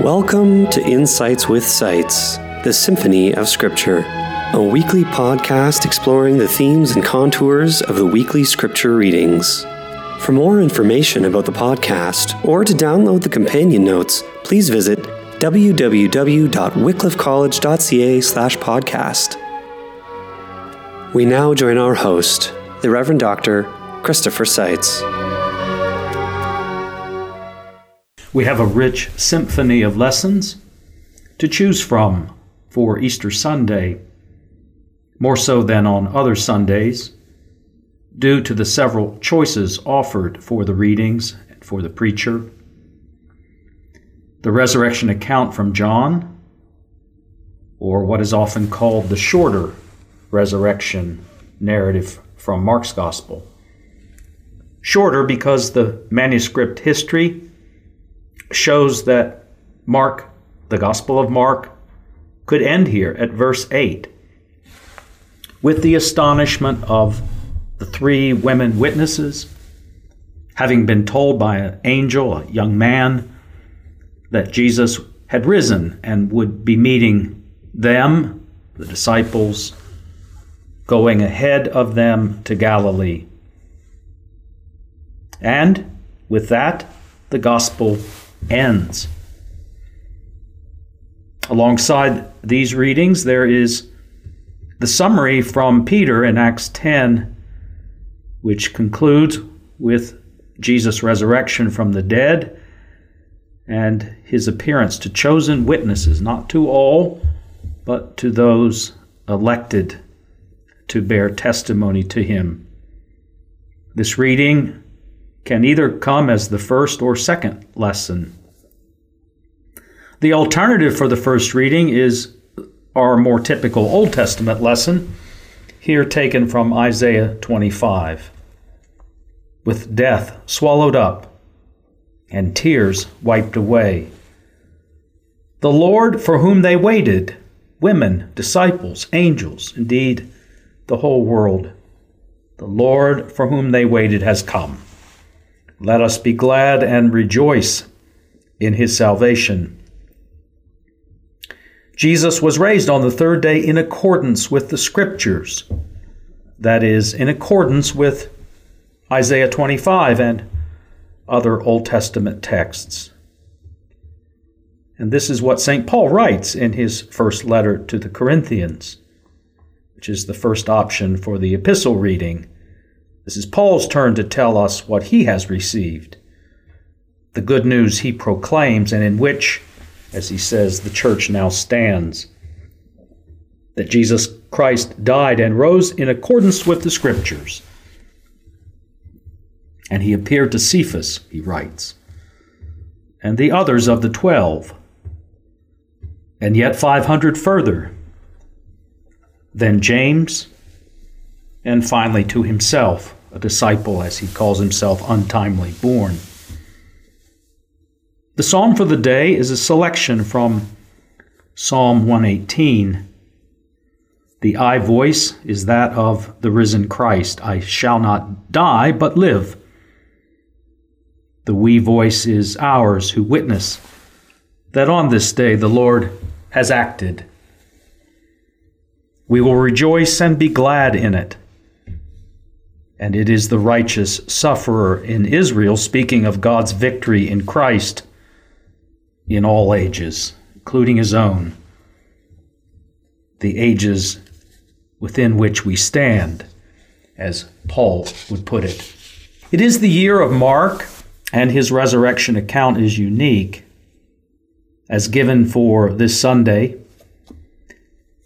Welcome to Insights with Seitz, the Symphony of Scripture, a weekly podcast exploring the themes and contours of the weekly scripture readings. For more information about the podcast or to download the companion notes, please visit www.wycliffecollege.ca/podcast. We now join our host, the Reverend Dr. Christopher Seitz. We have a rich symphony of lessons to choose from for Easter Sunday, more so than on other Sundays, due to the several choices offered for the readings and for the preacher. The resurrection account from John, or what is often called the shorter resurrection narrative from Mark's Gospel. Shorter because the manuscript history shows that Mark, the Gospel of Mark, could end here at verse 8 with the astonishment of the three women witnesses, having been told by an angel, a young man, that Jesus had risen and would be meeting them, the disciples, going ahead of them to Galilee. And with that, the gospel ends. Alongside these readings, there is the summary from Peter in Acts 10, which concludes with Jesus' resurrection from the dead and his appearance to chosen witnesses, not to all, but to those elected to bear testimony to him. This reading can either come as the first or second lesson. The alternative for the first reading is our more typical Old Testament lesson, here taken from Isaiah 25. With death swallowed up and tears wiped away. The Lord for whom they waited, women, disciples, angels, indeed, the whole world, the Lord for whom they waited has come. Let us be glad and rejoice in his salvation. Jesus was raised on the third day in accordance with the scriptures, that is, in accordance with Isaiah 25 and other Old Testament texts. And this is what St. Paul writes in his first letter to the Corinthians, which is the first option for the epistle reading this is Paul's turn to tell us what he has received, the good news he proclaims, and in which, as he says, the church now stands. That Jesus Christ died and rose in accordance with the Scriptures. And he appeared to Cephas, he writes, and the others of the twelve, and yet 500 further. Then James, and finally to himself a disciple, as he calls himself, untimely born. The psalm for the day is a selection from Psalm 118. The I voice is that of the risen Christ I shall not die, but live. The we voice is ours who witness that on this day the Lord has acted. We will rejoice and be glad in it and it is the righteous sufferer in Israel, speaking of God's victory in Christ in all ages, including his own, the ages within which we stand, as Paul would put it. It is the year of Mark, and his resurrection account is unique, as given for this Sunday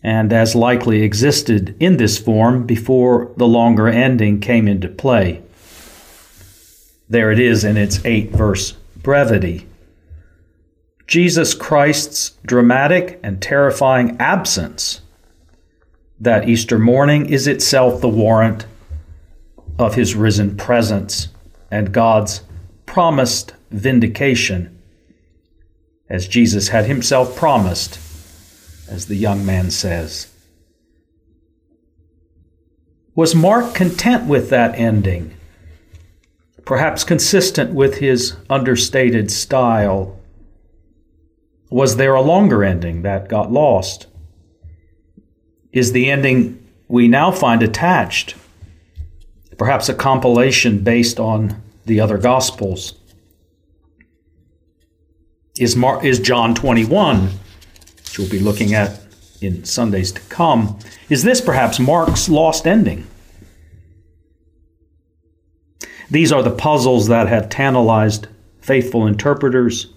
and as likely existed in this form before the longer ending came into play. There it is in its eight verse brevity. Jesus Christ's dramatic and terrifying absence that Easter morning is itself the warrant of his risen presence and God's promised vindication, as Jesus had himself promised as the young man says. Was Mark content with that ending? Perhaps consistent with his understated style? Was there a longer ending that got lost? Is the ending we now find attached perhaps a compilation based on the other Gospels? Is, Mar- is John 21, which we'll be looking at in Sundays to come, is this perhaps Mark's lost ending? These are the puzzles that have tantalized faithful interpreters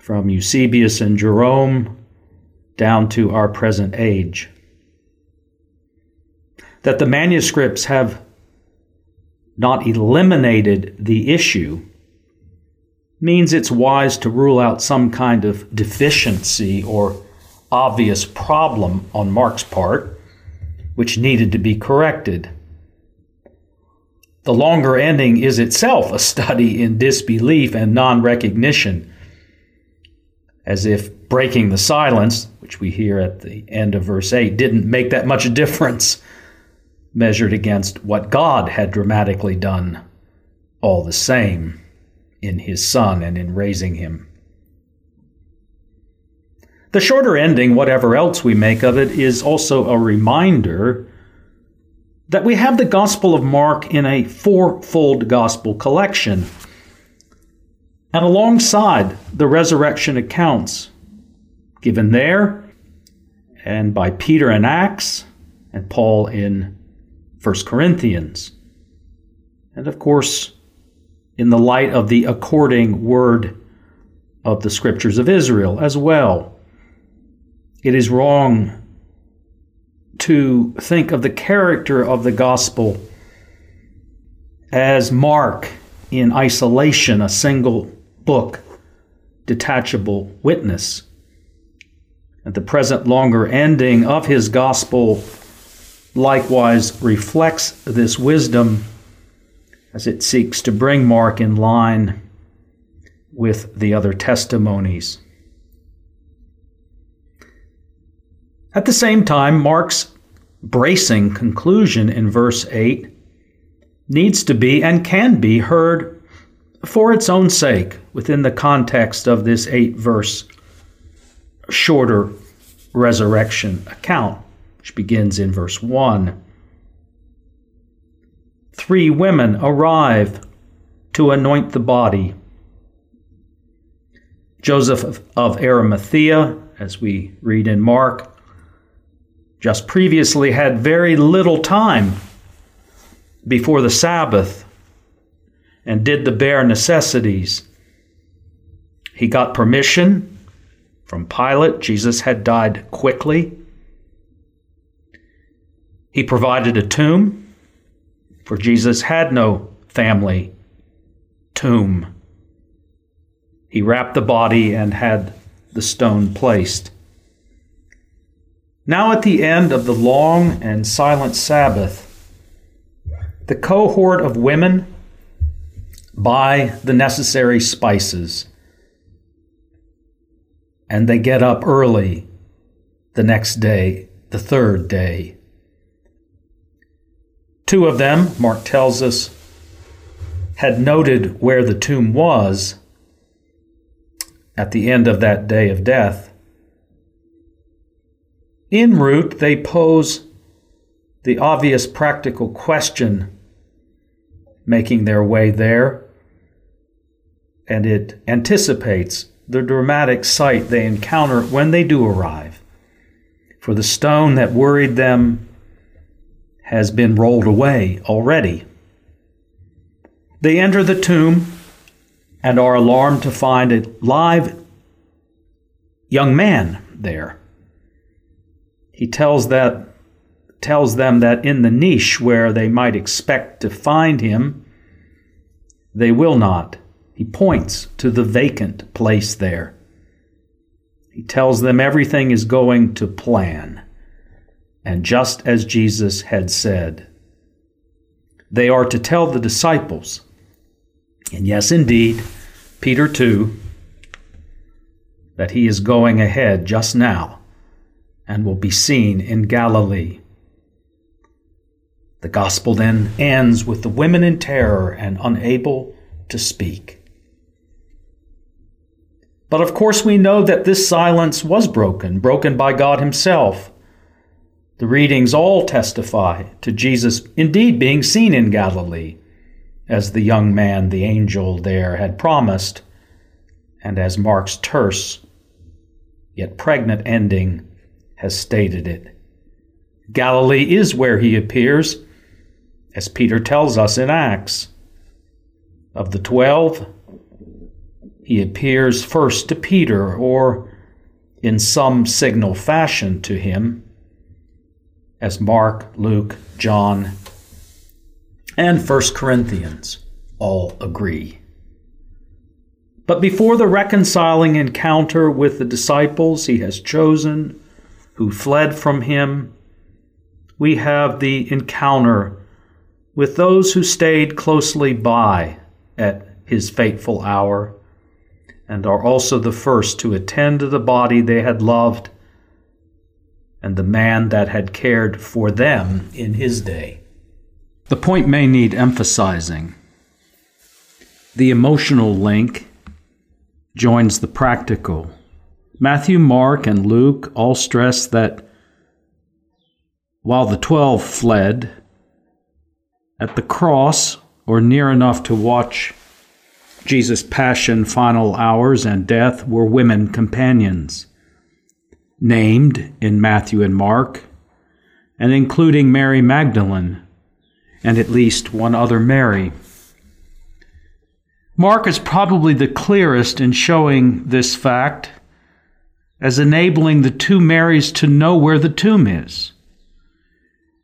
from Eusebius and Jerome down to our present age. That the manuscripts have not eliminated the issue means it's wise to rule out some kind of deficiency or obvious problem on Mark's part, which needed to be corrected. The longer ending is itself a study in disbelief and non recognition, as if breaking the silence, which we hear at the end of verse 8, didn't make that much difference measured against what God had dramatically done all the same in his Son and in raising him. The shorter ending, whatever else we make of it, is also a reminder that we have the Gospel of Mark in a fourfold gospel collection. And alongside the resurrection accounts given there and by Peter in Acts and Paul in 1 Corinthians. And of course, in the light of the according word of the scriptures of Israel as well. It is wrong to think of the character of the gospel as Mark in isolation, a single book, detachable witness. And the present longer ending of his gospel likewise reflects this wisdom as it seeks to bring Mark in line with the other testimonies. At the same time, Mark's bracing conclusion in verse 8 needs to be and can be heard for its own sake within the context of this eight verse shorter resurrection account, which begins in verse 1 three women arrive to anoint the body. Joseph of Arimathea, as we read in Mark, just previously had very little time before the Sabbath and did the bare necessities. He got permission from Pilate. Jesus had died quickly. He provided a tomb for Jesus had no family tomb. He wrapped the body and had the stone placed. Now, at the end of the long and silent Sabbath, the cohort of women buy the necessary spices and they get up early the next day, the third day. Two of them, Mark tells us, had noted where the tomb was at the end of that day of death. En route, they pose the obvious practical question making their way there, and it anticipates the dramatic sight they encounter when they do arrive. For the stone that worried them has been rolled away already. They enter the tomb and are alarmed to find a live young man there. He tells that tells them that in the niche where they might expect to find him, they will not. He points to the vacant place there. He tells them everything is going to plan and just as Jesus had said. They are to tell the disciples, and yes, indeed, Peter too, that he is going ahead just now and will be seen in Galilee. The gospel then ends with the women in terror and unable to speak. But of course, we know that this silence was broken, broken by God Himself. The readings all testify to Jesus indeed being seen in Galilee, as the young man, the angel there, had promised, and as Mark's terse yet pregnant ending has stated it. Galilee is where he appears, as Peter tells us in Acts. Of the twelve, he appears first to Peter, or in some signal fashion to him, as Mark, Luke, John, and 1 Corinthians all agree. But before the reconciling encounter with the disciples he has chosen, who fled from him, we have the encounter with those who stayed closely by at his fateful hour and are also the first to attend to the body they had loved and the man that had cared for them in his day. The point may need emphasizing. The emotional link joins the practical. Matthew, Mark, and Luke all stress that while the twelve fled, at the cross, or near enough to watch Jesus' passion, final hours, and death, were women companions, named in Matthew and Mark, and including Mary Magdalene and at least one other Mary. Mark is probably the clearest in showing this fact as enabling the two Marys to know where the tomb is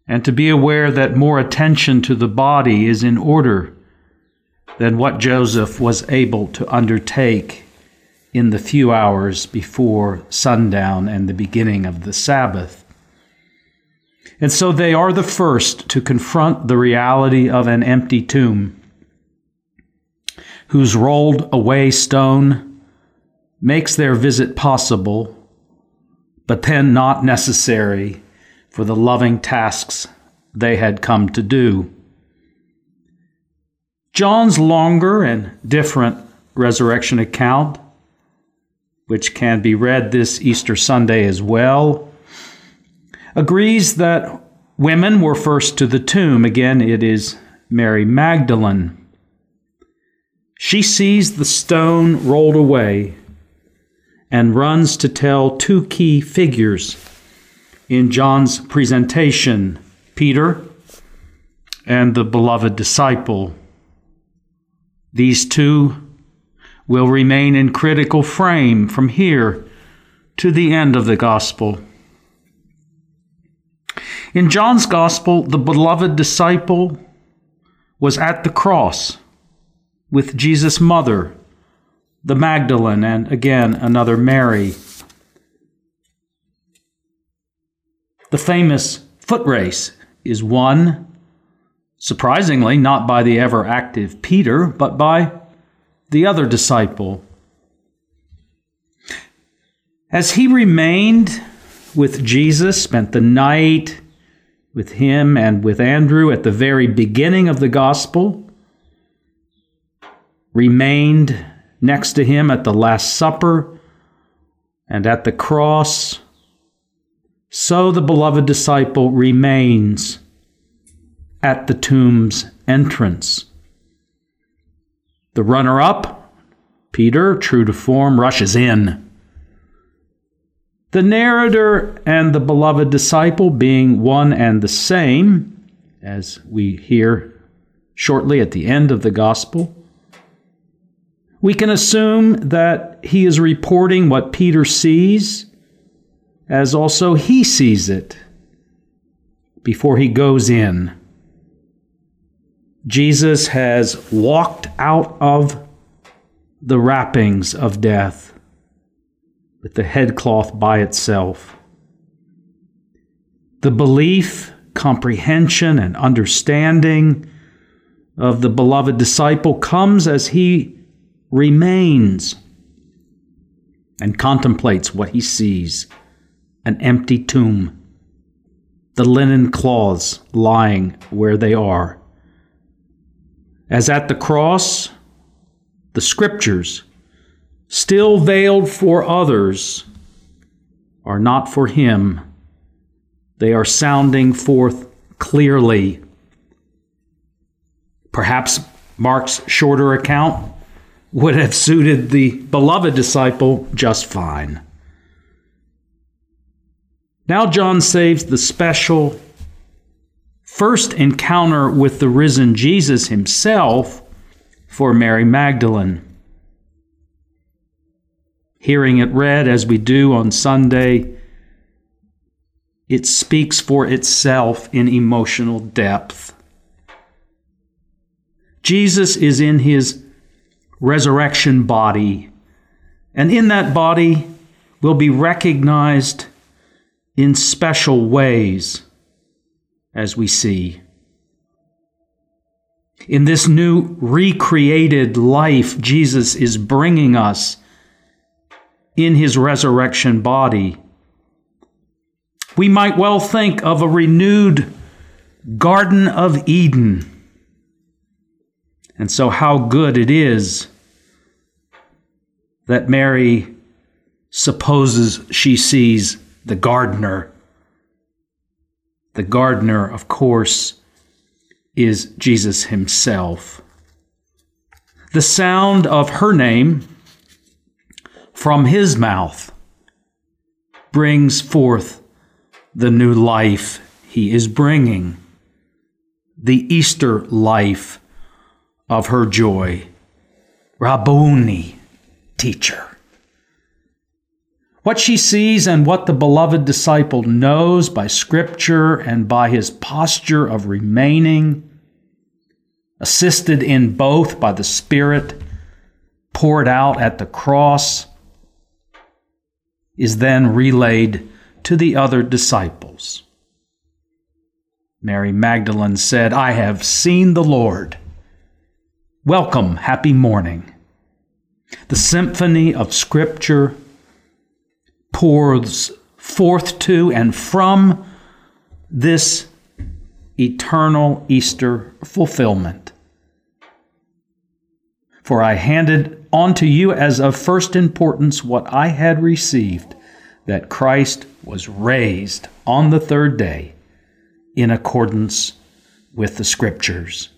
and to be aware that more attention to the body is in order than what Joseph was able to undertake in the few hours before sundown and the beginning of the Sabbath. And so they are the first to confront the reality of an empty tomb, whose rolled away stone makes their visit possible, but then not necessary for the loving tasks they had come to do. John's longer and different resurrection account, which can be read this Easter Sunday as well, agrees that women were first to the tomb. Again, it is Mary Magdalene. She sees the stone rolled away and runs to tell two key figures in John's presentation Peter and the beloved disciple. These two will remain in critical frame from here to the end of the gospel. In John's gospel, the beloved disciple was at the cross with Jesus' mother, the Magdalene, and again another Mary. The famous foot race is won, surprisingly, not by the ever active Peter, but by the other disciple. As he remained with Jesus, spent the night with him and with Andrew at the very beginning of the gospel, remained next to him at the Last Supper and at the cross so the beloved disciple remains at the tomb's entrance. The runner up, Peter, true to form, rushes in. The narrator and the beloved disciple being one and the same, as we hear shortly at the end of the gospel, we can assume that he is reporting what Peter sees as also he sees it before he goes in. Jesus has walked out of the wrappings of death with the headcloth by itself. The belief, comprehension, and understanding of the beloved disciple comes as he remains and contemplates what he sees an empty tomb, the linen cloths lying where they are. As at the cross, the scriptures still veiled for others, are not for him. They are sounding forth clearly. Perhaps Mark's shorter account would have suited the beloved disciple just fine. Now, John saves the special first encounter with the risen Jesus himself for Mary Magdalene. Hearing it read as we do on Sunday, it speaks for itself in emotional depth. Jesus is in his resurrection body, and in that body will be recognized in special ways, as we see. In this new recreated life Jesus is bringing us in his resurrection body, we might well think of a renewed Garden of Eden. And so, how good it is that Mary supposes she sees the gardener. The gardener, of course, is Jesus himself. The sound of her name from his mouth brings forth the new life he is bringing, the Easter life of her joy. Rabboni, teacher. What she sees and what the beloved disciple knows by Scripture and by his posture of remaining, assisted in both by the Spirit poured out at the cross, is then relayed to the other disciples. Mary Magdalene said, I have seen the Lord. Welcome, happy morning. The symphony of Scripture pours forth to and from this eternal Easter fulfillment. For I handed on to you as of first importance what I had received that Christ was raised on the third day in accordance with the Scriptures.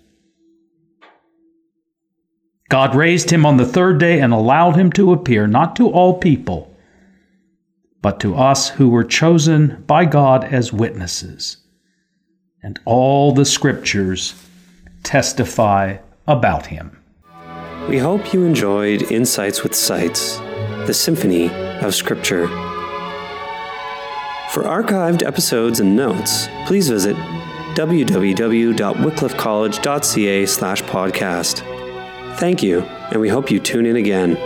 God raised him on the third day and allowed him to appear not to all people but to us who were chosen by God as witnesses. And all the scriptures testify about him. We hope you enjoyed Insights with Seitz, the symphony of Scripture. For archived episodes and notes, please visit www.wycliffecollege.ca slash podcast. Thank you, and we hope you tune in again.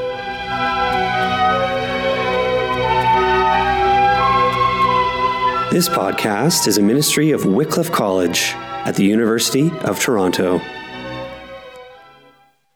This podcast is a ministry of Wycliffe College at the University of Toronto.